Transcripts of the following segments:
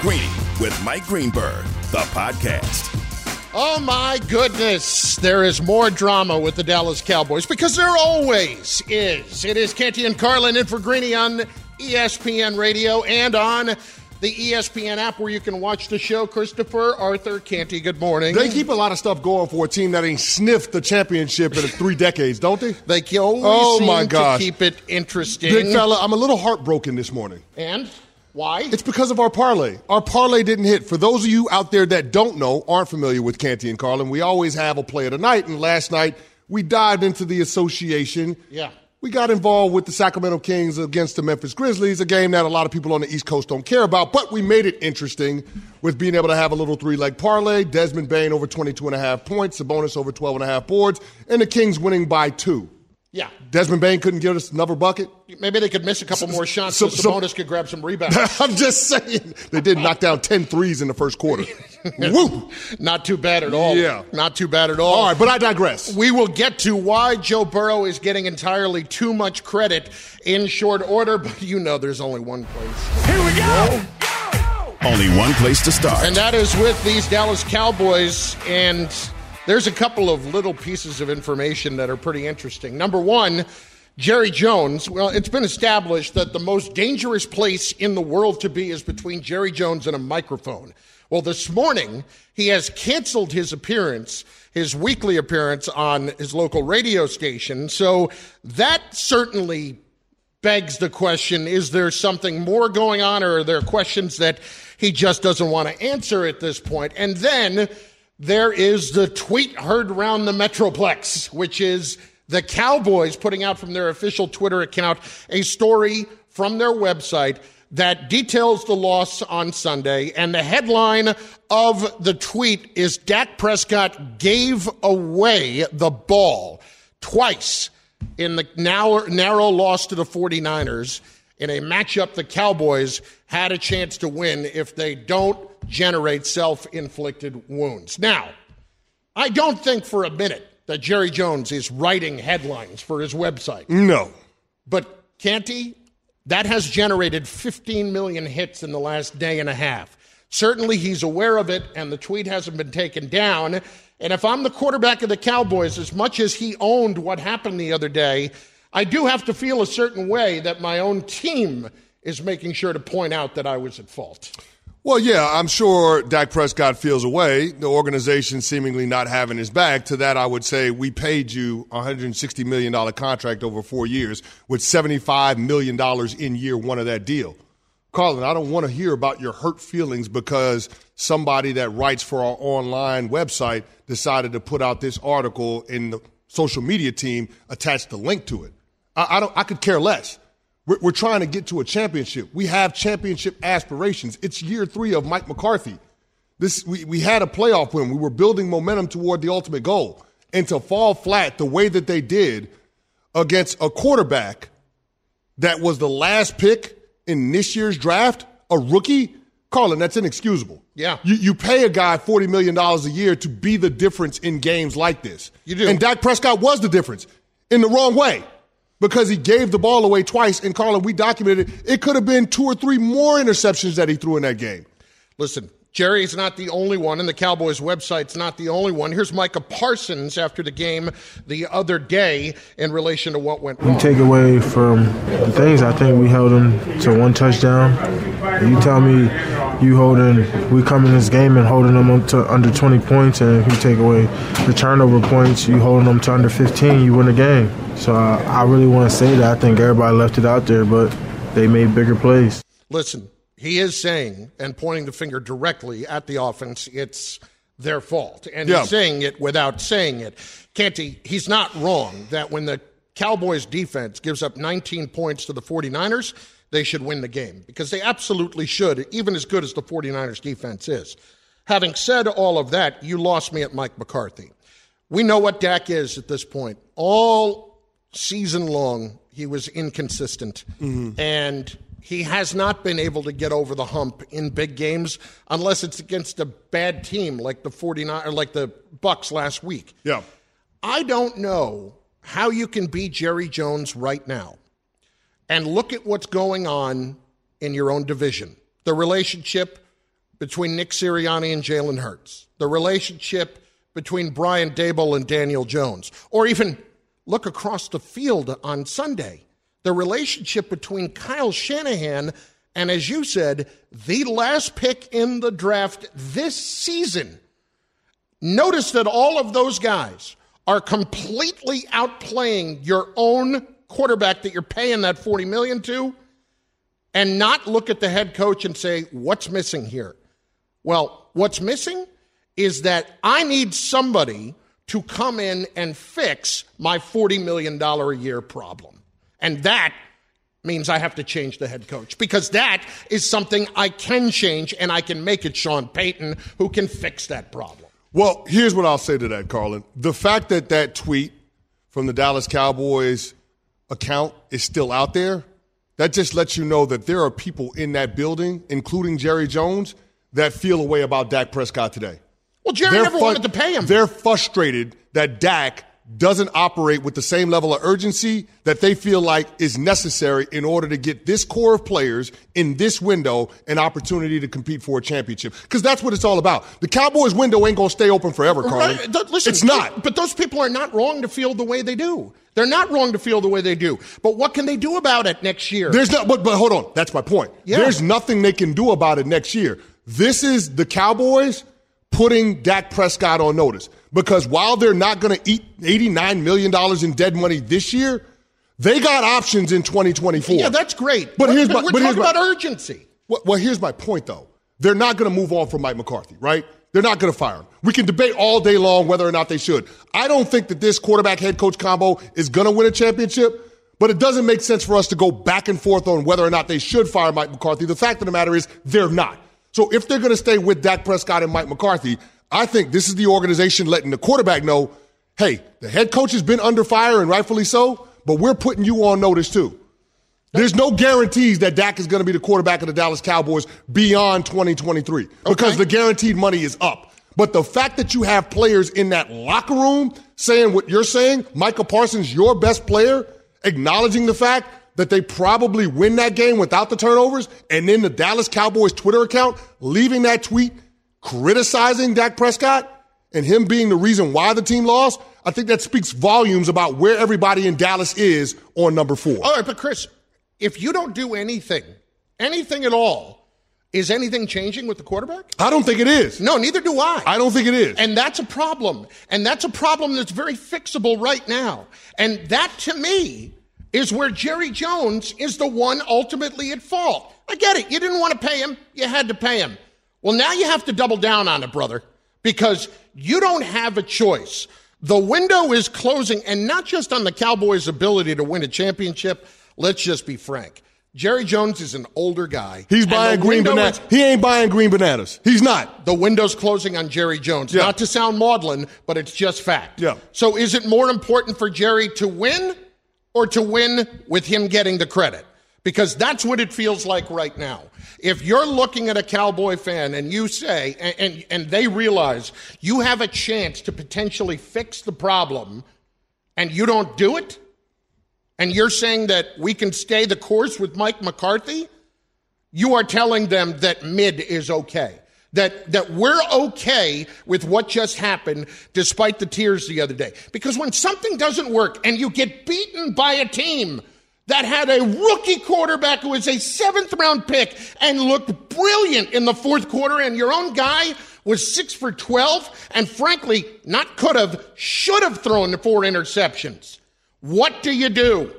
Greeny with Mike Greenberg, the podcast. Oh my goodness, there is more drama with the Dallas Cowboys because there always is. It is Canty and Carlin in for Greeny on ESPN Radio and on the ESPN app where you can watch the show. Christopher, Arthur, Canty, good morning. They keep a lot of stuff going for a team that ain't sniffed the championship in three decades, don't they? They always Oh, seem my to gosh. keep it interesting. Big fella, I'm a little heartbroken this morning. And why? It's because of our parlay. Our parlay didn't hit. For those of you out there that don't know, aren't familiar with Canty and Carlin, we always have a play of the night. And last night, we dived into the association. Yeah. We got involved with the Sacramento Kings against the Memphis Grizzlies, a game that a lot of people on the East Coast don't care about, but we made it interesting with being able to have a little three leg parlay. Desmond Bane over 22 and a half points, Sabonis over 12 and a half boards, and the Kings winning by two. Yeah. Desmond Bane couldn't give us another bucket. Maybe they could miss a couple more shots so- so, so- could grab some rebounds. I'm just saying. They did knock down 10 threes in the first quarter. Woo! Not too bad at all. Yeah. Not too bad at all. All right, but I digress. We will get to why Joe Burrow is getting entirely too much credit in short order, but you know there's only one place. Here we go. Only one place to start. And that is with these Dallas Cowboys. And there's a couple of little pieces of information that are pretty interesting. Number one, Jerry Jones. Well, it's been established that the most dangerous place in the world to be is between Jerry Jones and a microphone. Well, this morning, he has canceled his appearance, his weekly appearance on his local radio station. So that certainly begs the question is there something more going on or are there questions that he just doesn't want to answer at this point? and then there is the tweet heard around the metroplex which is the cowboys putting out from their official twitter account a story from their website that details the loss on Sunday. And the headline of the tweet is Dak Prescott gave away the ball twice in the narrow, narrow loss to the 49ers in a matchup the Cowboys had a chance to win if they don't generate self inflicted wounds. Now, I don't think for a minute that Jerry Jones is writing headlines for his website. No. But Canty, that has generated 15 million hits in the last day and a half. Certainly he's aware of it, and the tweet hasn't been taken down. And if I'm the quarterback of the Cowboys, as much as he owned what happened the other day, I do have to feel a certain way that my own team is making sure to point out that I was at fault. Well, yeah, I'm sure Dak Prescott feels away. The organization seemingly not having his back. To that, I would say we paid you a $160 million contract over four years with $75 million in year one of that deal. Carlin, I don't want to hear about your hurt feelings because somebody that writes for our online website decided to put out this article and the social media team attached the link to it. I, I don't. I could care less. We're, we're trying to get to a championship. We have championship aspirations. It's year three of Mike McCarthy. This we, we had a playoff win. We were building momentum toward the ultimate goal. And to fall flat the way that they did against a quarterback that was the last pick in this year's draft, a rookie, Carlin, that's inexcusable. Yeah. You, you pay a guy $40 million a year to be the difference in games like this. You do. And Dak Prescott was the difference in the wrong way because he gave the ball away twice. And Carlin, we documented it. It could have been two or three more interceptions that he threw in that game. Listen, Jerry's not the only one, and the Cowboys website's not the only one. Here's Micah Parsons after the game the other day in relation to what went wrong. take away from the things, I think we held them to one touchdown. You tell me you holding, we come in this game and holding them up to under 20 points, and if you take away the turnover points, you holding them to under 15, you win the game. So uh, I really want to say that. I think everybody left it out there, but they made bigger plays. Listen, he is saying and pointing the finger directly at the offense, it's their fault. And Yeah. he's saying it without saying it. Canty, he's not wrong that when the Cowboys defense gives up 19 points to the 49ers, they should win the game because they absolutely should, even as good as the 49ers defense is. Having said all of that, you lost me at Mike McCarthy. We know what Dak is at this point. All season long, he was inconsistent. Mm-hmm. And he has not been able to get over the hump in big games unless it's against a bad team like the 49 or like the Bucks last week. Yeah. I don't know how you can be Jerry Jones right now and look at what's going on in your own division. The relationship between Nick Sirianni and Jalen Hurts. The relationship between Brian Daboll and Daniel Jones. Or even look across the field on Sunday the relationship between Kyle Shanahan and, as you said, the last pick in the draft this season. Notice that all of those guys are completely outplaying your own quarterback that you're paying that 40 million to and not look at the head coach and say what's missing here well what's missing is that i need somebody to come in and fix my 40 million dollar a year problem and that means I have to change the head coach because that is something I can change and I can make it Sean Payton who can fix that problem. Well, here's what I'll say to that, Carlin. The fact that that tweet from the Dallas Cowboys account is still out there, that just lets you know that there are people in that building, including Jerry Jones, that feel a way about Dak Prescott today. Well, Jerry they're never fu- wanted to pay him. They're frustrated that Dak doesn't operate with the same level of urgency that they feel like is necessary in order to get this core of players in this window an opportunity to compete for a championship. Because that's what it's all about. The Cowboys window ain't going to stay open forever, Carly. Right. Listen, it's not. But those people are not wrong to feel the way they do. They're not wrong to feel the way they do. But what can they do about it next year? There's not, but, but hold on. That's my point. Yeah. There's nothing they can do about it next year. This is the Cowboys putting Dak Prescott on notice. Because while they're not going to eat $89 million in dead money this year, they got options in 2024. Yeah, that's great. But, here's my, we're but talking about urgency. Well, well, here's my point, though. They're not going to move on from Mike McCarthy, right? They're not going to fire him. We can debate all day long whether or not they should. I don't think that this quarterback head coach combo is going to win a championship, but it doesn't make sense for us to go back and forth on whether or not they should fire Mike McCarthy. The fact of the matter is, they're not. So if they're going to stay with Dak Prescott and Mike McCarthy, I think this is the organization letting the quarterback know, hey, the head coach has been under fire and rightfully so, but we're putting you on notice too. There's no guarantees that Dak is going to be the quarterback of the Dallas Cowboys beyond 2023 because the guaranteed money is up. But the fact that you have players in that locker room saying what you're saying, Michael Parsons, your best player, acknowledging the fact that they probably win that game without the turnovers, and then the Dallas Cowboys Twitter account leaving that tweet criticizing Dak Prescott and him being the reason why the team lost, I think that speaks volumes about where everybody in Dallas is on number four. All right, but Chris, if you don't do anything, anything at all, is anything changing with the quarterback? I don't think it is. No, neither do I. I don't think it is. And that's a problem. And that's a problem that's very fixable right now. And that to me is where Jerry Jones is the one ultimately at fault. I get it. You didn't want to pay him, you had to pay him. Well, now you have to double down on it, brother, because you don't have a choice. The window is closing, and not just on the Cowboys' ability to win a championship. Let's just be frank. Jerry Jones is an older guy. He's buying green bananas. He ain't buying green bananas. He's not. The window's closing on Jerry Jones. Yeah. Not to sound maudlin, but it's just fact. Yeah. So is it more important for Jerry to win or to win with him getting the credit? Because that's what it feels like right now. If you're looking at a Cowboy fan and you say, and, and, and they realize you have a chance to potentially fix the problem and you don't do it, and you're saying that we can stay the course with Mike McCarthy, you are telling them that mid is okay. That, that we're okay with what just happened despite the tears the other day. Because when something doesn't work and you get beaten by a team that had a rookie quarterback who was a seventh round pick and looked brilliant in the fourth quarter, and your own guy was six for 12, and frankly, not could have, should have thrown the four interceptions. What do you do?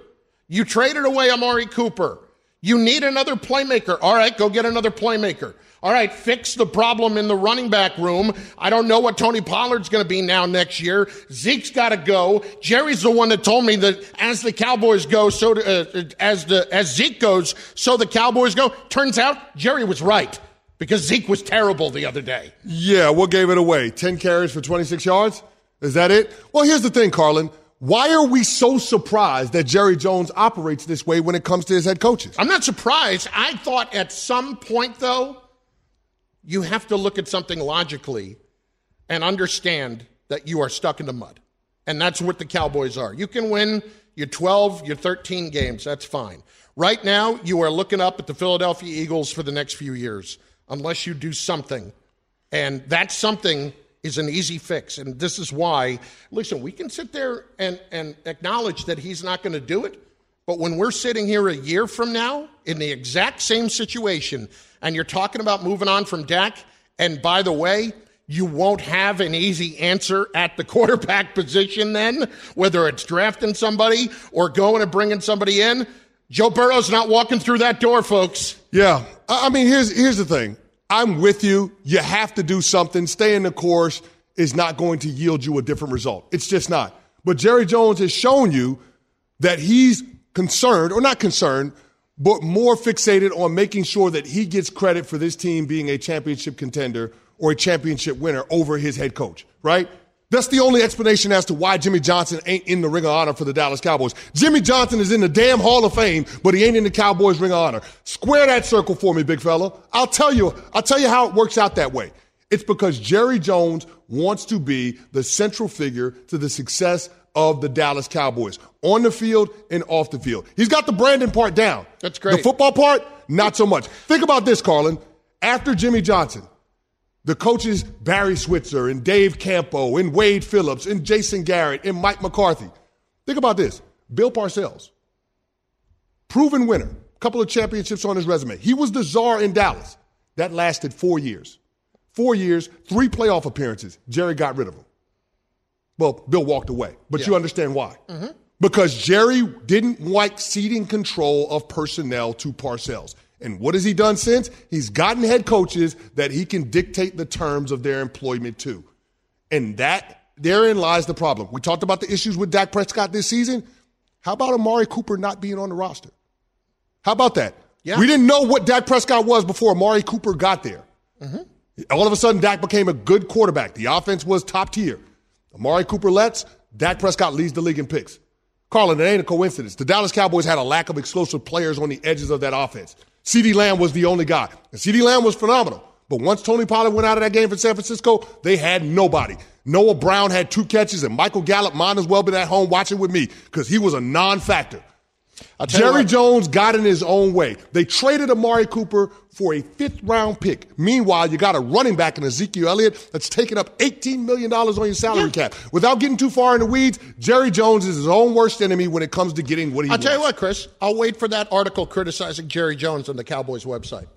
You traded away Amari Cooper. You need another playmaker. All right, go get another playmaker. All right, fix the problem in the running back room. I don't know what Tony Pollard's going to be now next year. Zeke's got to go. Jerry's the one that told me that as the Cowboys go, so do, uh, as the as Zeke goes, so the Cowboys go. Turns out Jerry was right because Zeke was terrible the other day. Yeah, what gave it away? 10 carries for 26 yards? Is that it? Well, here's the thing, Carlin. Why are we so surprised that Jerry Jones operates this way when it comes to his head coaches? I'm not surprised. I thought at some point, though, you have to look at something logically and understand that you are stuck in the mud. And that's what the Cowboys are. You can win your 12, your 13 games. That's fine. Right now, you are looking up at the Philadelphia Eagles for the next few years, unless you do something. And that something is an easy fix. And this is why, listen, we can sit there and, and acknowledge that he's not going to do it. But when we're sitting here a year from now in the exact same situation, and you're talking about moving on from Dak, and by the way, you won't have an easy answer at the quarterback position then, whether it's drafting somebody or going and bringing somebody in. Joe Burrow's not walking through that door, folks. Yeah. I mean, here's, here's the thing. I'm with you. You have to do something. Stay in the course is not going to yield you a different result. It's just not. But Jerry Jones has shown you that he's concerned, or not concerned, but more fixated on making sure that he gets credit for this team being a championship contender or a championship winner over his head coach, right? That's the only explanation as to why Jimmy Johnson ain't in the Ring of Honor for the Dallas Cowboys. Jimmy Johnson is in the damn Hall of Fame, but he ain't in the Cowboys Ring of Honor. Square that circle for me, big fella. I'll tell you, I'll tell you how it works out that way. It's because Jerry Jones wants to be the central figure to the success of the Dallas Cowboys on the field and off the field. He's got the Brandon part down. That's great. The football part, not so much. Think about this, Carlin. After Jimmy Johnson, the coaches Barry Switzer and Dave Campo and Wade Phillips and Jason Garrett and Mike McCarthy. Think about this. Bill Parcells, proven winner, couple of championships on his resume. He was the czar in Dallas. That lasted four years. Four years, three playoff appearances. Jerry got rid of him. Well, Bill walked away, but yeah. you understand why. Mm-hmm. Because Jerry didn't like ceding control of personnel to Parcells. And what has he done since? He's gotten head coaches that he can dictate the terms of their employment to. And that, therein lies the problem. We talked about the issues with Dak Prescott this season. How about Amari Cooper not being on the roster? How about that? Yeah. We didn't know what Dak Prescott was before Amari Cooper got there. Mm-hmm. All of a sudden, Dak became a good quarterback. The offense was top tier. Amari Cooper lets, Dak Prescott leads the league in picks. Carlin, it ain't a coincidence. The Dallas Cowboys had a lack of explosive players on the edges of that offense. CeeDee Lamb was the only guy. And CeeDee Lamb was phenomenal. But once Tony Pollard went out of that game for San Francisco, they had nobody. Noah Brown had two catches, and Michael Gallup might as well been at home watching with me because he was a non factor. Jerry Jones got in his own way. They traded Amari Cooper for a fifth round pick. Meanwhile, you got a running back in Ezekiel Elliott that's taking up $18 million on your salary yeah. cap. Without getting too far in the weeds, Jerry Jones is his own worst enemy when it comes to getting what he I'll wants. tell you what, Chris, I'll wait for that article criticizing Jerry Jones on the Cowboys website.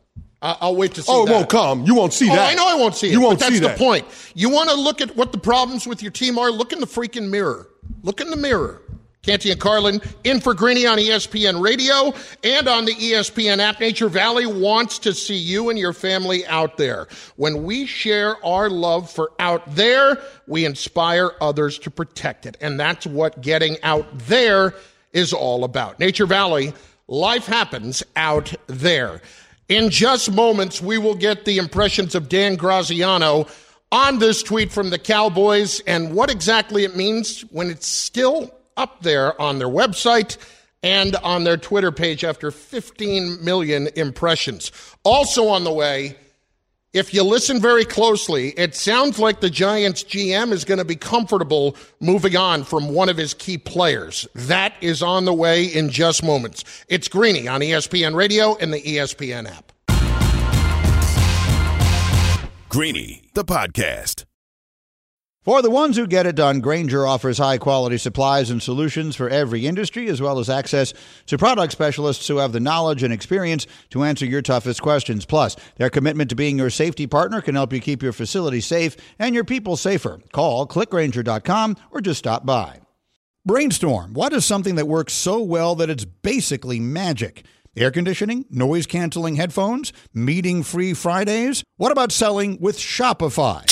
I'll wait to see. Oh, it that. won't come. You won't see oh, that. I know I won't see it. You won't but that's see the that. point. You want to look at what the problems with your team are. Look in the freaking mirror. Look in the mirror. Canty and Carlin in for Greeny on ESPN Radio and on the ESPN app. Nature Valley wants to see you and your family out there. When we share our love for out there, we inspire others to protect it. And that's what getting out there is all about. Nature Valley, life happens out there. In just moments, we will get the impressions of Dan Graziano on this tweet from the Cowboys and what exactly it means when it's still up there on their website and on their Twitter page after 15 million impressions. Also on the way, if you listen very closely, it sounds like the Giants GM is going to be comfortable moving on from one of his key players. That is on the way in just moments. It's Greeny on ESPN Radio and the ESPN app. Greeny, the podcast. For the ones who get it done, Grainger offers high quality supplies and solutions for every industry, as well as access to product specialists who have the knowledge and experience to answer your toughest questions. Plus, their commitment to being your safety partner can help you keep your facility safe and your people safer. Call clickgrainger.com or just stop by. Brainstorm. What is something that works so well that it's basically magic? Air conditioning, noise canceling headphones, meeting free Fridays? What about selling with Shopify?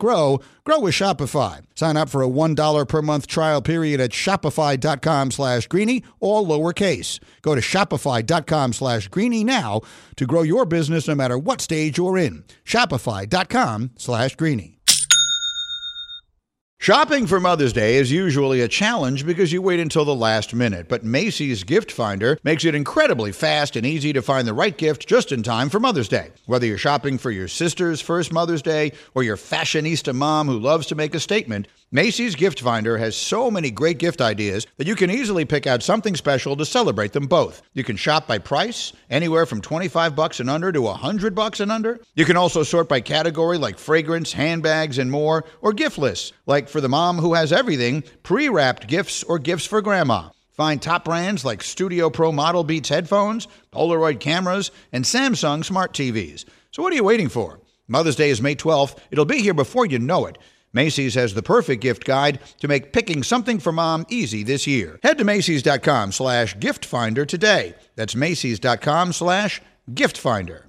grow, grow with Shopify. Sign up for a $1 per month trial period at shopify.com slash greeny, all lowercase. Go to shopify.com slash greeny now to grow your business no matter what stage you're in. Shopify.com slash greeny. Shopping for Mother's Day is usually a challenge because you wait until the last minute, but Macy's Gift Finder makes it incredibly fast and easy to find the right gift just in time for Mother's Day. Whether you're shopping for your sister's first Mother's Day or your fashionista mom who loves to make a statement, Macy's Gift Finder has so many great gift ideas that you can easily pick out something special to celebrate them both. You can shop by price, anywhere from 25 bucks and under to 100 bucks and under. You can also sort by category like fragrance, handbags, and more, or gift lists, like for the mom who has everything, pre-wrapped gifts or gifts for grandma. Find top brands like Studio Pro Model Beats headphones, Polaroid cameras, and Samsung smart TVs. So what are you waiting for? Mother's Day is May 12th. It'll be here before you know it. Macy's has the perfect gift guide to make picking something for mom easy this year. Head to Macy's.com slash gift finder today. That's Macy's.com slash gift finder.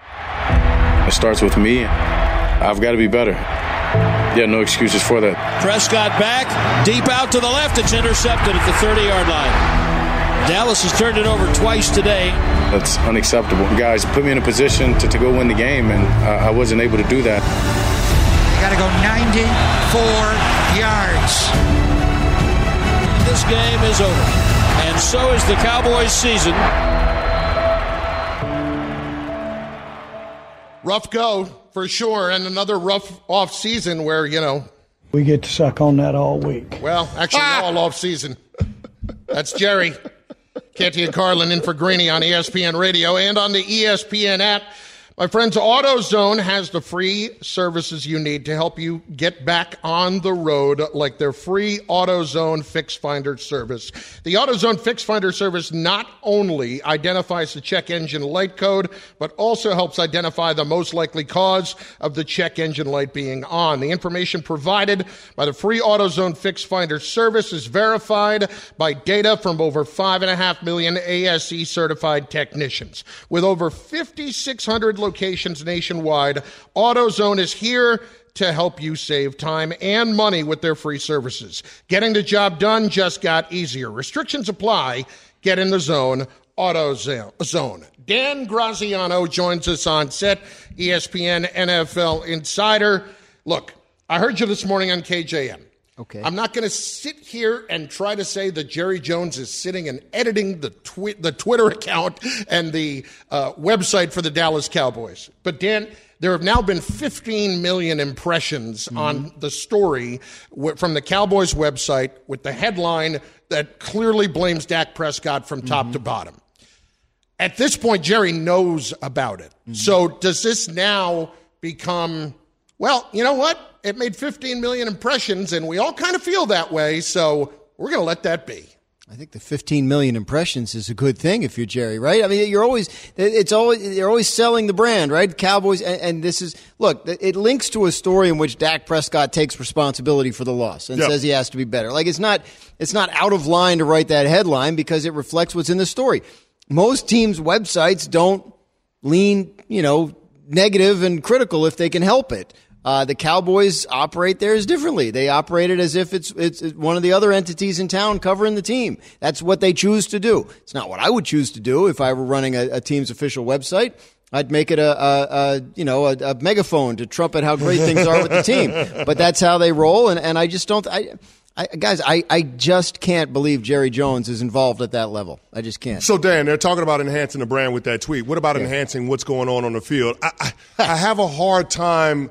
It starts with me. I've got to be better. Yeah, no excuses for that. Prescott back, deep out to the left. It's intercepted at the 30 yard line. Dallas has turned it over twice today. That's unacceptable. Guys put me in a position to, to go win the game, and I, I wasn't able to do that. You Got to go 94 yards. This game is over. And so is the Cowboys season. Rough go for sure, and another rough off season where you know. We get to suck on that all week. Well, actually, ah! all off season. That's Jerry. Canty and Carlin in for Greeny on ESPN Radio and on the ESPN app. My friends, AutoZone has the free services you need to help you get back on the road, like their free AutoZone Fix Finder service. The AutoZone Fix Finder service not only identifies the check engine light code, but also helps identify the most likely cause of the check engine light being on. The information provided by the free AutoZone Fix Finder service is verified by data from over 5.5 million ASE certified technicians. With over 5,600 locations nationwide, AutoZone is here to help you save time and money with their free services. Getting the job done just got easier. Restrictions apply. Get in the zone. AutoZone. Dan Graziano joins us on set, ESPN NFL Insider. Look, I heard you this morning on KJM. Okay. I'm not going to sit here and try to say that Jerry Jones is sitting and editing the twi- the Twitter account and the uh, website for the Dallas Cowboys. But Dan, there have now been 15 million impressions mm-hmm. on the story w- from the Cowboys website with the headline that clearly blames Dak Prescott from top mm-hmm. to bottom. At this point, Jerry knows about it. Mm-hmm. So does this now become, well, you know what? It made 15 million impressions, and we all kind of feel that way. So we're going to let that be. I think the 15 million impressions is a good thing if you're Jerry, right? I mean, you're always, it's always, they're always selling the brand, right? Cowboys, and, and this is, look, it links to a story in which Dak Prescott takes responsibility for the loss and Yep. says he has to be better. Like, it's not, it's not out of line to write that headline because it reflects what's in the story. Most teams' websites don't lean, you know, negative and critical if they can help it. Uh, the Cowboys operate theirs differently. They operate it as if it's, it's one of the other entities in town covering the team. That's what they choose to do. It's not what I would choose to do if I were running a, a team's official website. I'd make it a, a, a you know a, a, megaphone to trumpet how great things are with the team. But that's how they roll, and, and I just don't. I, I, guys, I, I just can't believe Jerry Jones is involved at that level. I just can't. So, Dan, they're talking about enhancing the brand with that tweet. What about yeah. enhancing what's going on on the field? I, I, I have a hard time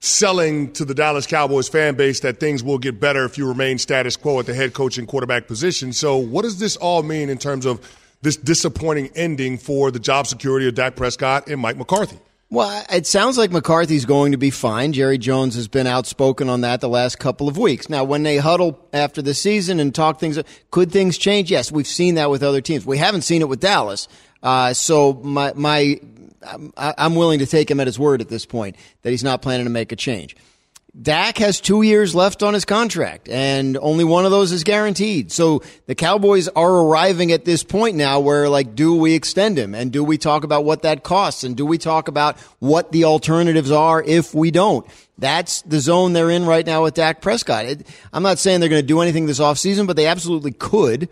selling to the Dallas Cowboys fan base that things will get better if you remain status quo at the head coach and quarterback position. So, what does this all mean in terms of this disappointing ending for the job security of Dak Prescott and Mike McCarthy? Well, it sounds like McCarthy's going to be fine. Jerry Jones has been outspoken on that the last couple of weeks. Now, when they huddle after the season and talk things, could things change? Yes, we've seen that with other teams. We haven't seen it with Dallas. Uh, so my my, I'm willing to take him at his word at this point that he's not planning to make a change. Dak has two years left on his contract, and only one of those is guaranteed. So the Cowboys are arriving at this point now where, like, do we extend him? And do we talk about what that costs? And do we talk about what the alternatives are if we don't? That's the zone they're in right now with Dak Prescott. It, I'm not saying they're going to do anything this offseason, but they absolutely could.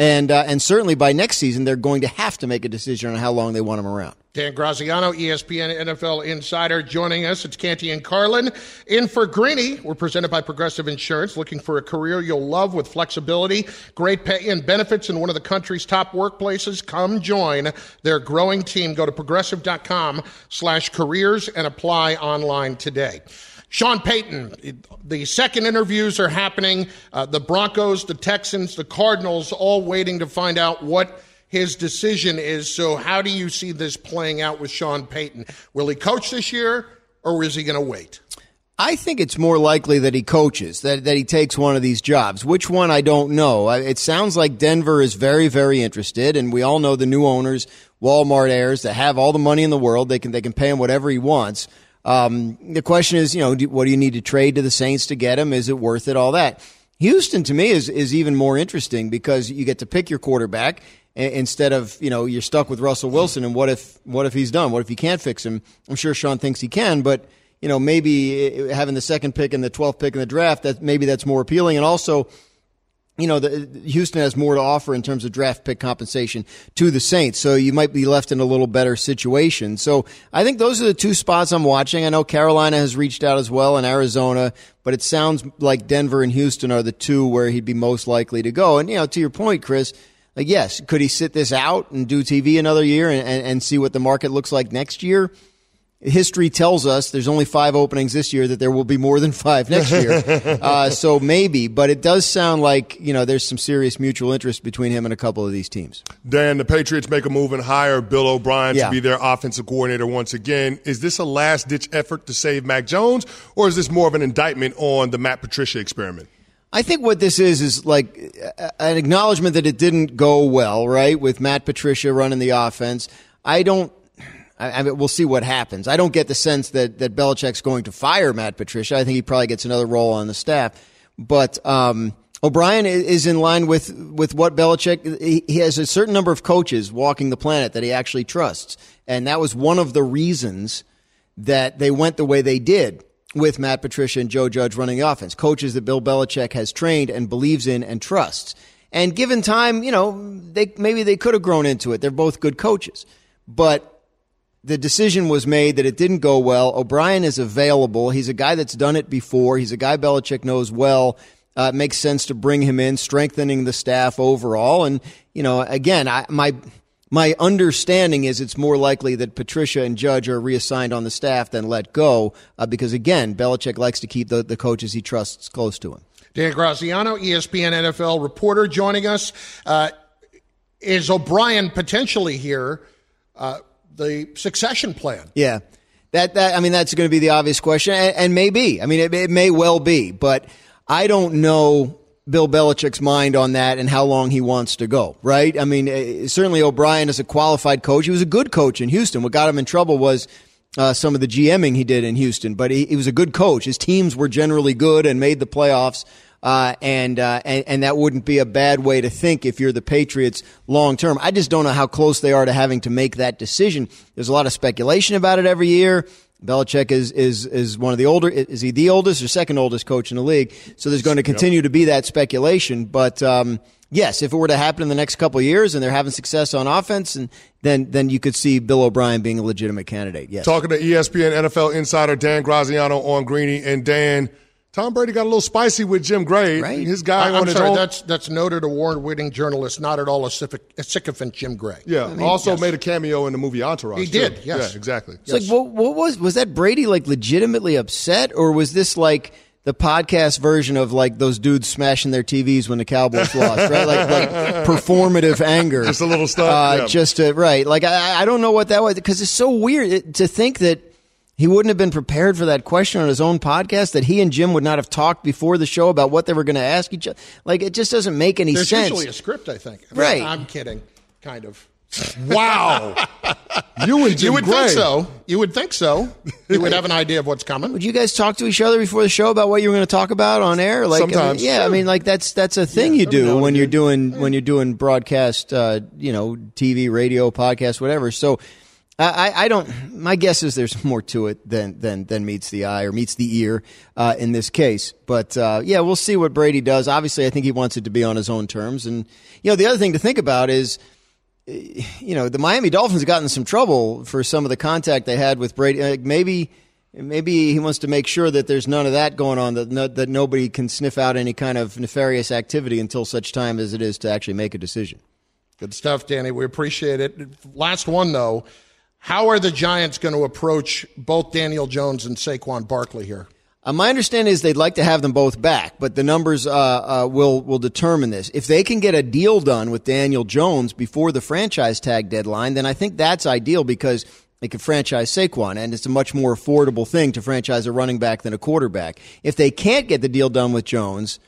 And, uh, and certainly by next season, they're going to have to make a decision on how long they want him around. Dan Graziano, ESPN NFL Insider, joining us. It's Canty and Carlin. In for Greeny, we're presented by Progressive Insurance. Looking for a career you'll love with flexibility, great pay, and benefits in one of the country's top workplaces? Come join their growing team. Go to progressive.com slash careers and apply online today. Sean Payton, the second interviews are happening. Uh, the Broncos, the Texans, the Cardinals, all waiting to find out what – his decision is. So, how do you see this playing out with Sean Payton? Will he coach this year, or is he going to wait? I think it's more likely that he coaches, that, that he takes one of these jobs. Which one, I don't know. It sounds like Denver is very, very interested, and we all know the new owners, Walmart heirs, that have all the money in the world. They can, they can pay him whatever he wants. Um, the question is, you know, do, what do you need to trade to the Saints to get him? Is it worth it? All that. Houston to me is, is even more interesting because you get to pick your quarterback instead of you know you're stuck with Russell Wilson and what if what if he's done? What if you can't fix him? I'm sure Sean thinks he can, but you know maybe having the second pick and the 12th pick in the draft that maybe that's more appealing, and also. You know, the, Houston has more to offer in terms of draft pick compensation to the Saints, so you might be left in a little better situation. So I think those are the two spots I'm watching. I know Carolina has reached out as well, and Arizona, but it sounds like Denver and Houston are the two where he'd be most likely to go. And you know, to your point, Chris, like, yes, could he sit this out and do TV another year and, and, and see what the market looks like next year? History tells us there's only five openings this year that there will be more than five next year uh, so maybe but it does sound like you know there's some serious mutual interest between him and a couple of these teams dan the patriots make a move and hire bill o'brien yeah. to be their offensive coordinator once again is this a last ditch effort to save mac jones or is this more of an indictment on the matt patricia experiment I think what this is is like an acknowledgement that it didn't go well, right? With Matt Patricia running the offense. I don't. I mean, we'll see what happens. I don't get the sense that that Belichick's going to fire Matt Patricia. I think he probably gets another role on the staff. But um, O'Brien is in line with with what Belichick. He has a certain number of coaches walking the planet that he actually trusts, and that was one of the reasons that they went the way they did with Matt Patricia and Joe Judge running the offense. Coaches that Bill Belichick has trained and believes in and trusts. And given time, you know, they maybe they could have grown into it. They're both good coaches. But the decision was made that it didn't go well. O'Brien is available. He's a guy that's done it before. He's a guy Belichick knows well. Uh, it makes sense to bring him in, strengthening the staff overall. And, you know, again, I, my my understanding is it's more likely that Patricia and Judge are reassigned on the staff than let go uh, because, again, Belichick likes to keep the, the coaches he trusts close to him. Dan Graziano, ESPN NFL reporter, joining us. Uh, is O'Brien potentially here? The succession plan. Yeah, that that I mean that's going to be the obvious question, and, and maybe I mean it, it may well be, but I don't know Bill Belichick's mind on that and how long he wants to go, right? I mean, eh, certainly O'Brien is a qualified coach. He was a good coach in Houston. What got him in trouble was uh, some of the GMing he did in Houston, but he, he, was a good coach. His teams were generally good and made the playoffs. Uh, and, uh, and and that wouldn't be a bad way to think if you're the Patriots long term. I just don't know how close they are to having to make that decision. There's a lot of speculation about it every year. Belichick is is is one of the older. Is he the oldest or second oldest coach in the league? So there's going to continue to be that speculation. But um, yes, if it were to happen in the next couple of years and they're having success on offense, and then then you could see Bill O'Brien being a legitimate candidate. Yes. Talking to ESPN NFL insider Dan Graziano on Greeny and Dan. Tom Brady got a little spicy with Jim Gray. Right. His guy I, on am his sorry, own. that's that's noted award-winning journalist, not at all a, sycoph- a sycophant, Jim Gray. yeah. also made a cameo in the movie Entourage. He too. did, yes. Yeah, exactly. It's like what, what was was that Brady like legitimately upset, or was this like the podcast version of like those dudes smashing their TVs when the Cowboys lost, right? Like like performative anger, Just a little stuff, Uh, yeah. Just to, right, like I, I don't know what that was because it's so weird to think that. He wouldn't have been prepared for that question on his own podcast. That he and Jim would not have talked before the show about what they were going to ask each other. Like it just doesn't make any There's sense. usually a script, I think. Right. I'm kidding, kind of. wow. you and Jim you would Gray. think so. You would think so. You would have an idea of what's coming. Would you guys talk to each other before the show about what you were going to talk about on air? Like, I mean, Sometimes. yeah, I mean, like that's that's a thing you do when you're doing when you're doing broadcast, uh, you know, TV, radio, podcast, whatever. So, I, I- don't. My guess is there's more to it than than than meets the eye or meets the ear uh, in this case. But uh, yeah, we'll see what Brady does. Obviously, I think he wants it to be on his own terms. And you know, the other thing to think about is you know, the Miami Dolphins gotten in some trouble for some of the contact they had with Brady. Uh, maybe, maybe he wants to make sure that there's none of that going on. That no, that nobody can sniff out any kind of nefarious activity until such time as it is to actually make a decision. Good stuff, Danny. We appreciate it. Last one though. How are the Giants going to approach both Daniel Jones and Saquon Barkley here? Uh, my understanding is they'd like to have them both back, but the numbers uh, uh, will will determine this. If they can get a deal done with Daniel Jones before the franchise tag deadline, then I think that's ideal because they could franchise Saquon, and it's a much more affordable thing to franchise a running back than a quarterback. If they can't get the deal done with Jones,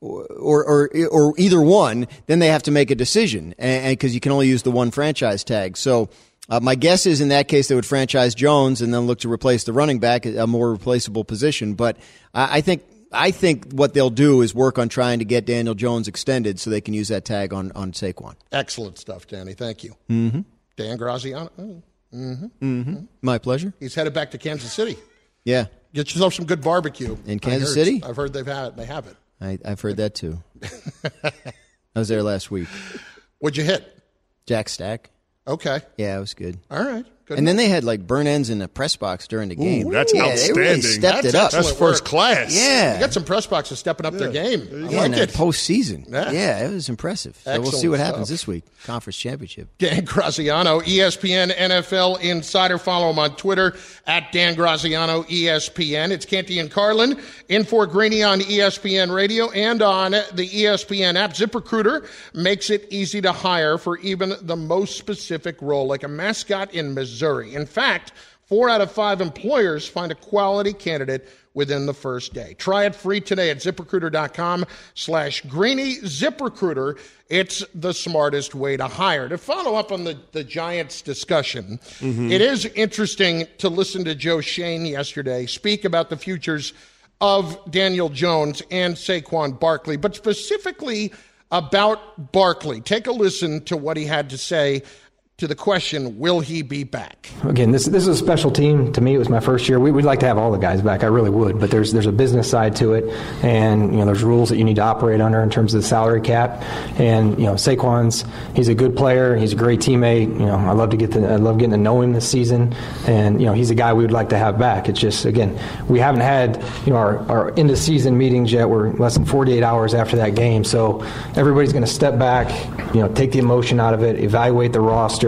or or or either one, then they have to make a decision, and because you can only use the one franchise tag. So. Uh, my guess is in that case they would franchise Jones and then look to replace the running back, a more replaceable position. But I, I think I think what they'll do is work on trying to get Daniel Jones extended so they can use that tag on on Saquon. Excellent stuff, Danny. Thank you. Mm-hmm. Dan Graziano. Mm-hmm. Mm-hmm. My pleasure. He's headed back to Kansas City. Yeah, Get yourself some good barbecue In Kansas City? I've heard they've had it. they have it. I, I've heard that too. I was there last week. What'd you hit? Jack Stack. Okay. Yeah, it was good. All right. Good and then they had like burn ends in the press box during the game. that's yeah, They really stepped That's it up. That's first class. Yeah. You got some press boxes stepping up their game. I Yeah, like in it. postseason. Yeah. Yeah. it was impressive. So we'll see Excellent what happens stuff. this week. Conference championship. Dan Graziano, ESPN NFL Insider. Follow him on Twitter at Dan Graziano ESPN. It's Canty and Carlin in for Greeny on ESPN Radio and on the ESPN app. ZipRecruiter makes it easy to hire for even the most specific role, like a mascot in Missouri. In fact, four out of five employers find a quality candidate within the first day. Try it free today at ziprecruiter.com slash greeny. ZipRecruiter, it's the smartest way to hire. To follow up on the, the Giants discussion, mm-hmm. it is interesting to listen to Joe Schoen yesterday speak about the futures of Daniel Jones and Saquon Barkley, but specifically about Barkley. Take a listen to what he had to say to the question, will he be back? Again, this this is a special team. To me, it was my first year. We, would like to have all the guys back. I really would, but there's there's a business side to it, and you know there's rules that you need to operate under in terms of the salary cap. And you know Saquon's he's a good player. He's a great teammate. You know I love to get to I love getting to know him this season, and you know he's a guy we would like to have back. It's just again we haven't had you know our our end of season meetings yet. We're less than 48 hours after that game, so everybody's going to step back, you know, take the emotion out of it, evaluate the roster,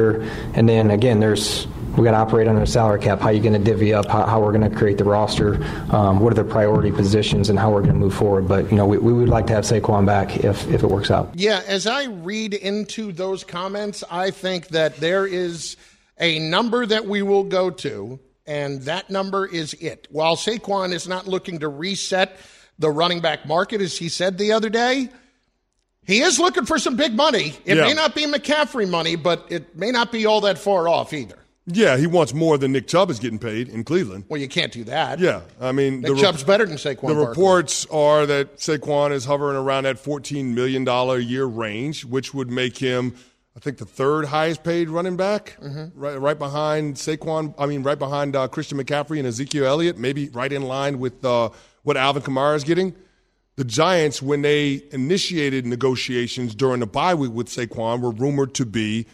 and then again there's we got to operate under a salary cap. How are you going to divvy up? How, how we're going to create the roster? Um, what are the priority positions and how we're going to move forward? But you know, we, we would like to have Saquon back if if it works out. Yeah, as I read into those comments, I think that there is a number that we will go to, and that number is it. While Saquon is not looking to reset the running back market, as he said the other day, he is looking for some big money. It Yeah. may not be McCaffrey money, but it may not be all that far off either. Yeah, he wants more than Nick Chubb is getting paid in Cleveland. Well, you can't do that. Yeah, I mean, Nick the Chubb's better than Saquon The Barkley. reports are that Saquon is hovering around that $14 million a year range, which would make him I think the third highest paid running back, Mm-hmm. right, right behind Saquon. I mean, right behind uh, Christian McCaffrey and Ezekiel Elliott, maybe right in line with uh, what Alvin Kamara is getting. The Giants, when they initiated negotiations during the bye week with Saquon, were rumored to be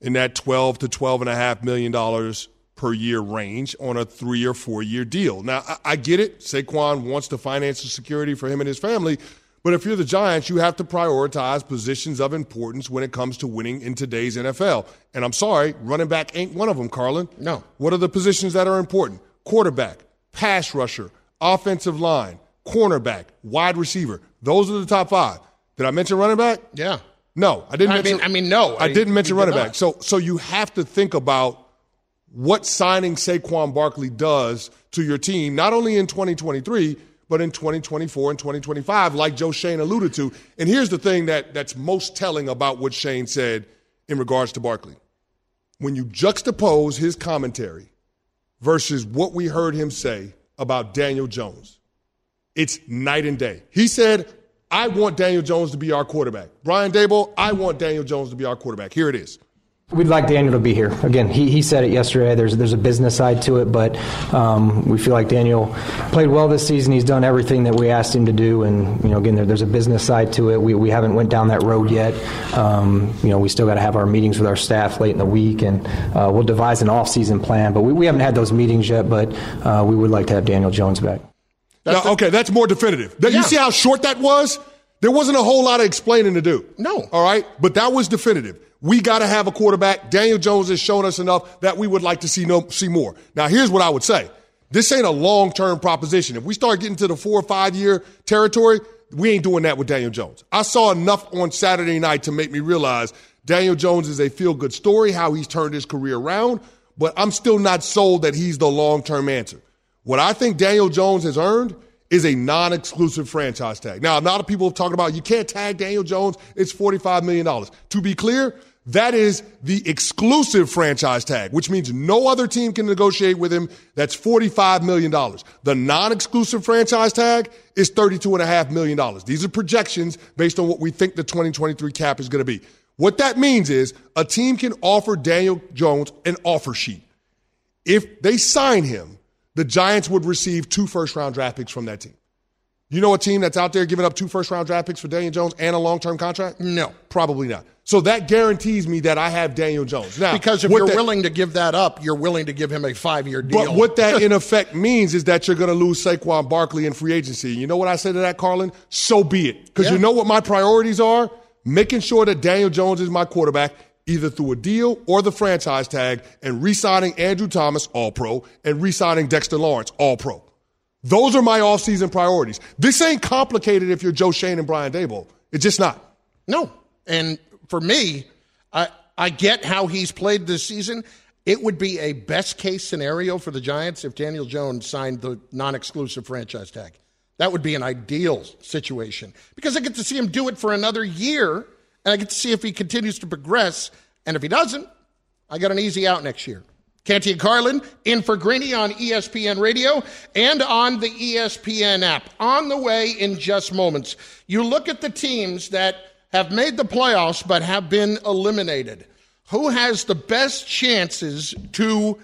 in that 12 to 12 and a half million dollars per year range on a three or four year deal. Now, I, I get it. Saquon wants the financial security for him and his family. But if you're the Giants, you have to prioritize positions of importance when it comes to winning in today's NFL. And I'm sorry, running back ain't one of them, Carlin. No. What are the positions that are important? Quarterback, pass rusher, offensive line, cornerback, wide receiver. Those are the top five. Did I mention running back? Yeah. No, I didn't. I mention, mean- I mean, no, I, I- didn't mention did running back. So, so you have to think about what signing Saquon Barkley does to your team, not only in 2023, but in 2024 and 2025, like Joe Schoen alluded to. And here's the thing that, that's most telling about what Schoen said in regards to Barkley. When you juxtapose his commentary versus what we heard him say about Daniel Jones, it's night and day. He said, I want Daniel Jones to be our quarterback. Brian Daboll, I want Daniel Jones to be our quarterback. Here it is. We'd like Daniel to be here. Again, he, he said it yesterday. There's there's a business side to it, but um, we feel like Daniel played well this season. He's done everything that we asked him to do, and you know, again, there, there's a business side to it. We, we haven't went down that road yet. Um, you know, we still got to have our meetings with our staff late in the week, and uh, we'll devise an off-season plan. But we, we haven't had those meetings yet. But uh, we would like to have Daniel Jones back. Now, okay, that's more definitive. Yeah. You see how short that was? There wasn't a whole lot of explaining to do. No. All right? But that was definitive. We got to have a quarterback. Daniel Jones has shown us enough that we would like to see no, see more. Now, here's what I would say. This ain't a long-term proposition. If we start getting to the four or five-year territory, we ain't doing that with Daniel Jones. I saw enough on Saturday night to make me realize Daniel Jones is a feel-good story, how he's turned his career around, but I'm still not sold that he's the long-term answer. What I think Daniel Jones has earned is a non-exclusive franchise tag. Now, a lot of people have talked about you can't tag Daniel Jones. It's $45 million. To be clear, that is the exclusive franchise tag, which means no other team can negotiate with him. That's $45 million. The non-exclusive franchise tag is $32.5 million. These are projections based on what we think the 2023 cap is going to be. What that means is a team can offer Daniel Jones an offer sheet. If they sign him, the Giants would receive two first round draft picks from that team. You know a team that's out there giving up two first round draft picks for Daniel Jones and a long term contract? No. Probably not. So that guarantees me that I have Daniel Jones. Now, Because if you're that- willing to give that up, you're willing to give him a five year deal. But what that in effect means is that you're going to lose Saquon Barkley in free agency. You know what I say to that, Carlin? So be it. Because Yeah. you know what my priorities are? Making sure that Daniel Jones is my quarterback, either through a deal or the franchise tag, and re signing Andrew Thomas, all pro, and re signing Dexter Lawrence, all pro. Those are my offseason priorities. This ain't complicated if you're Joe Schoen and Brian Daboll. It's just not. No. And for me, I I get how he's played this season. It would be a best case scenario for the Giants if Daniel Jones signed the non exclusive franchise tag. That would be an ideal situation because I get to see him do it for another year and I get to see if he continues to progress. And if he doesn't, I got an easy out next year. Canty and Carlin in for Greeny on ESPN Radio and on the ESPN app. On the way in just moments. You look at the teams that have made the playoffs but have been eliminated. Who has the best chances to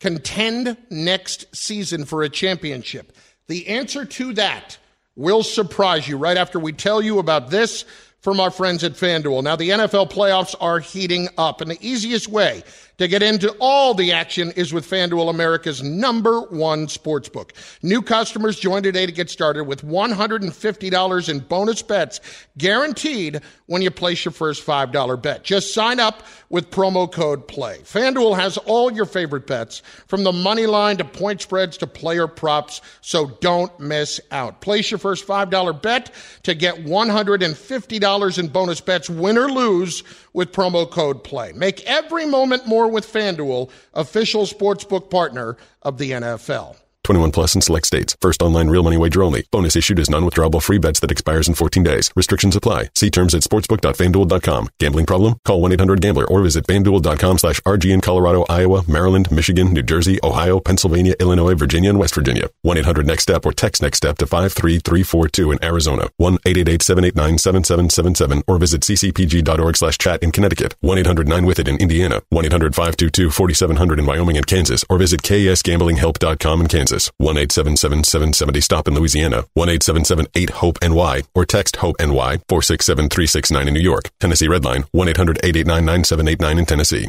contend next season for a championship? The answer to that will surprise you right after we tell you about this from our friends at FanDuel. Now, the NFL playoffs are heating up, and the easiest way to get into all the action is with FanDuel, America's number one sports book. New customers join today to get started with $150 in bonus bets guaranteed when you place your first $5 bet. Just sign up with promo code PLAY. FanDuel has all your favorite bets from the money line to point spreads to player props, so don't miss out. Place your first $5 bet to get $150 in bonus bets, win or lose, with promo code PLAY. Make every moment more with FanDuel, official sportsbook partner of the NFL. 21 plus in select states. First online real money wager only. Bonus issued is non-withdrawable free bets that expires in 14 days. Restrictions apply. See terms at sportsbook.fanduel.com. Gambling problem? Call 1-800-GAMBLER or visit fanduel.com slash RG in Colorado, Iowa, Maryland, Michigan, New Jersey, Ohio, Pennsylvania, Illinois, Virginia, and West Virginia. 1-800-NEXT-STEP or text NEXT STEP to 53342 in Arizona. 1-888-789-7777 or visit ccpg.org slash chat in Connecticut. 1-800-9-WITH-IT in Indiana. 1-800-522-4700 in Wyoming and Kansas or visit ksgamblinghelp.com in Kansas. 1-877-770-STOP in Louisiana. 1-877-8-HOPE-NY or text HOPE-NY 467-369 in New York. Tennessee Redline 1-800-889-9789 in Tennessee.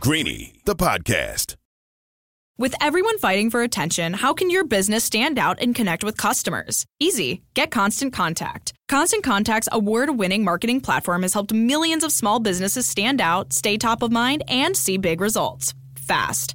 Greeny, the podcast. With everyone fighting for attention, how can your business stand out and connect with customers? Easy. Get Constant Contact. Constant Contact's award winning marketing platform has helped millions of small businesses stand out, stay top of mind, and see big results fast.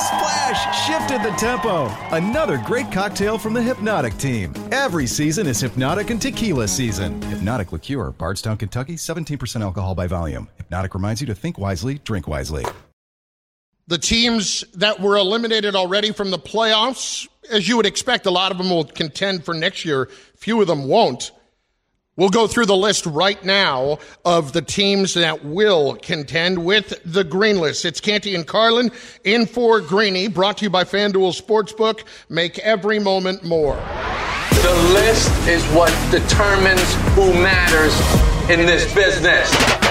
Splash shifted the tempo. Another great cocktail from the Hpnotiq team. Every season is Hpnotiq and Tequila season. Hpnotiq Liqueur, Bardstown, Kentucky, 17% alcohol by volume. Hpnotiq reminds you to think wisely, drink wisely. The teams that were eliminated already from the playoffs, as you would expect, a lot of them will contend for next year. Few of them won't. We'll go through the list right now of the teams that will contend with the green list. It's Canty and Carlin in for Greeny, brought to you by FanDuel Sportsbook. Make every moment more. The list is what determines who matters in this business.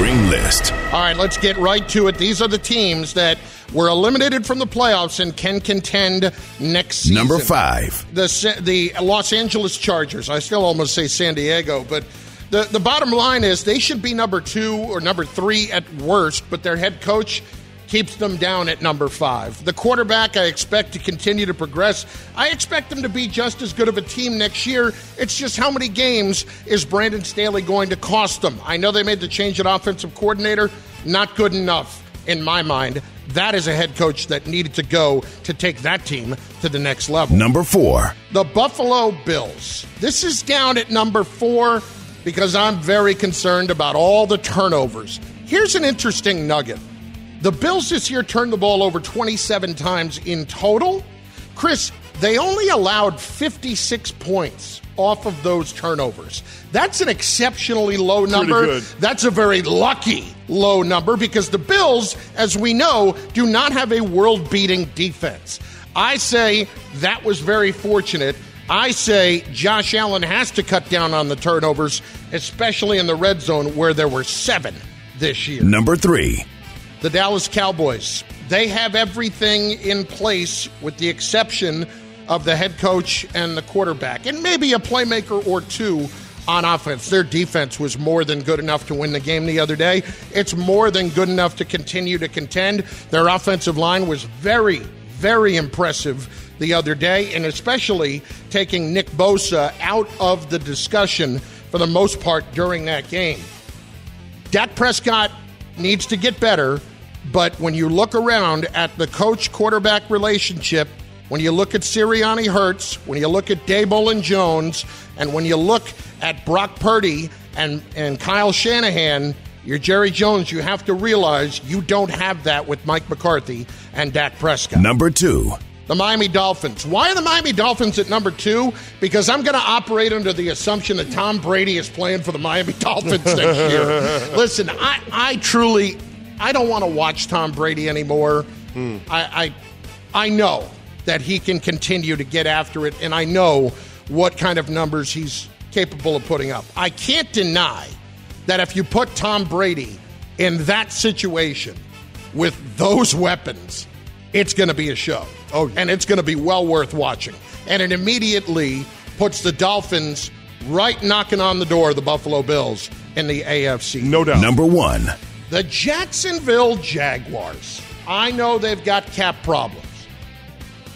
Green List. All right, let's get right to it. These are the teams that were eliminated from the playoffs and can contend next season. Number five. The, the Los Angeles Chargers. I still almost say San Diego, but the, the bottom line is they should be number two or number three at worst, but their head coach keeps them down at number five. The quarterback, I expect to continue to progress. I expect them to be just as good of a team next year. It's just how many games is Brandon Staley going to cost them? I know they made the change at offensive coordinator, not good enough in my mind. That is a head coach that needed to go to take that team to the next level. Number four. The Buffalo Bills. This is down at number four because I'm very concerned about all the turnovers. Here's an interesting nugget. The Bills this year turned the ball over 27 times in total. Chris, They only allowed 56 points off of those turnovers. That's an exceptionally low number. That's a very lucky low number because the Bills, as we know, do not have a world beating defense. I say that was very fortunate. I say Josh Allen has to cut down on the turnovers, especially in the red zone where there were seven this year. Number three. The Dallas Cowboys. They have everything in place with the exception of the head coach and the quarterback, and maybe a playmaker or two on offense. Their defense was more than good enough to win the game the other day. It's more than good enough to continue to contend. Their offensive line was very, very impressive the other day, and especially taking Nick Bosa out of the discussion for the most part during that game. Dak Prescott needs to get better, but when you look around at the coach quarterback relationship, when you look at Sirianni Hurts, when you look at Daboll and Jones, and when you look at Brock Purdy and, and Kyle Shanahan, you're Jerry Jones, you have to realize you don't have that with Mike McCarthy and Dak Prescott. Number two. The Miami Dolphins. Why are the Miami Dolphins at number two? Because I'm going to operate under the assumption that Tom Brady is playing for the Miami Dolphins next year. Listen, I, I truly, I don't want to watch Tom Brady anymore. Hmm. I, I, I know that he can continue to get after it, and I know what kind of numbers he's capable of putting up. I can't deny that if you put Tom Brady in that situation with those weapons, it's going to be a show. Oh, and it's going to be well worth watching. And it immediately puts the Dolphins right knocking on the door of the Buffalo Bills in the AFC. No doubt. Number one. The Jacksonville Jaguars. I know they've got cap problems.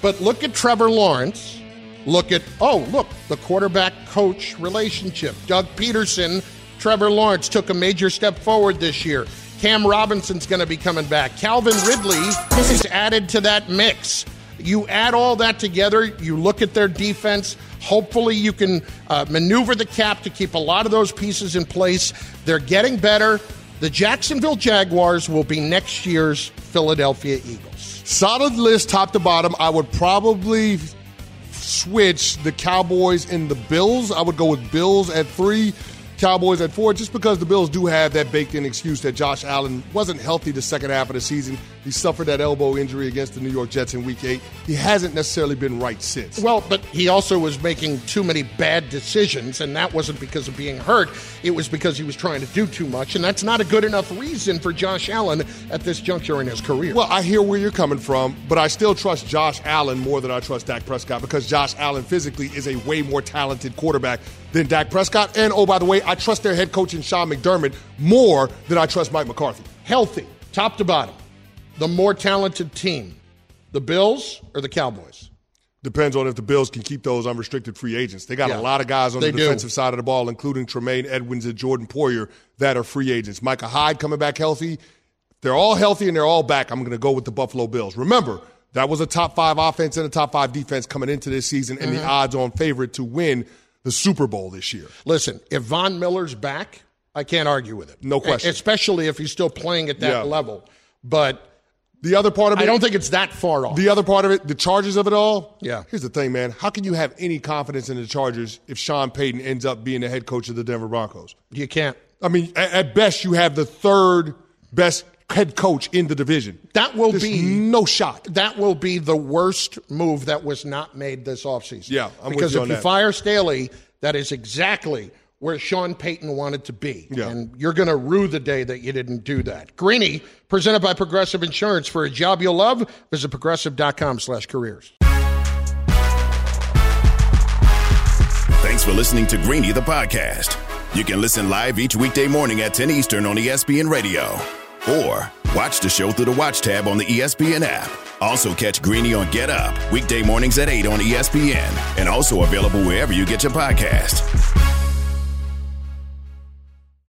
But look at Trevor Lawrence. Look at, oh, look, the quarterback coach relationship. Doug Pederson, Trevor Lawrence took a major step forward this year. Cam Robinson's going to be coming back. Calvin Ridley is added to that mix. You add all that together, you look at their defense. Hopefully, you can uh, maneuver the cap to keep a lot of those pieces in place. They're getting better. The Jacksonville Jaguars will be next year's Philadelphia Eagles. Solid list, top to bottom. I would probably switch the Cowboys and the Bills. I would go with Bills at three, Cowboys at four, just because the Bills do have that baked in excuse that Josh Allen wasn't healthy the second half of the season. He suffered that elbow injury against the New York Jets in week eight. He hasn't necessarily been right since. Well, but he also was making too many bad decisions, and that wasn't because of being hurt. It was because he was trying to do too much, and that's not a good enough reason for Josh Allen at this juncture in his career. Well, I hear where you're coming from, but I still trust Josh Allen more than I trust Dak Prescott because Josh Allen physically is a way more talented quarterback than Dak Prescott. And oh, by the way, I trust their head coach in Sean McDermott more than I trust Mike McCarthy. Healthy, top to bottom, the more talented team, the Bills or the Cowboys? Depends on if the Bills can keep those unrestricted free agents. They got Yeah. a lot of guys on the do. defensive side of the ball, including Tremaine Edmunds and Jordan Poyer, that are free agents. Micah Hyde coming back healthy. They're all healthy and they're all back. I'm going to go with the Buffalo Bills. Remember, that was a top five offense and a top five defense coming into this season, and the Mhm. odds on favorite to win the Super Bowl this year. Listen, if Von Miller's back, I can't argue with it. No question. Especially if he's still playing at that Yeah. level. But the other part of it, I don't think it's that far off. The other part of it, the Chargers of it all. Yeah. Here's the thing, man. How can you have any confidence in the Chargers if Sean Payton ends up being the head coach of the Denver Broncos? You can't. I mean, at, best, you have the third best head coach in the division. That will There's be no shot. That will be the worst move that was not made this offseason. Yeah, I'm with because you if you that. fire Staley, that is exactly where Sean Payton wanted to be. Yeah. And you're going to rue the day that you didn't do that. Greeny, presented by Progressive Insurance. For a job you'll love, visit progressive.com slash careers. Thanks for listening to Greeny the podcast. You can listen live each weekday morning at 10 Eastern on ESPN Radio. Or watch the show through the Watch tab on the ESPN app. Also catch Greeny on Get Up, weekday mornings at 8 on ESPN. And also available wherever you get your podcast.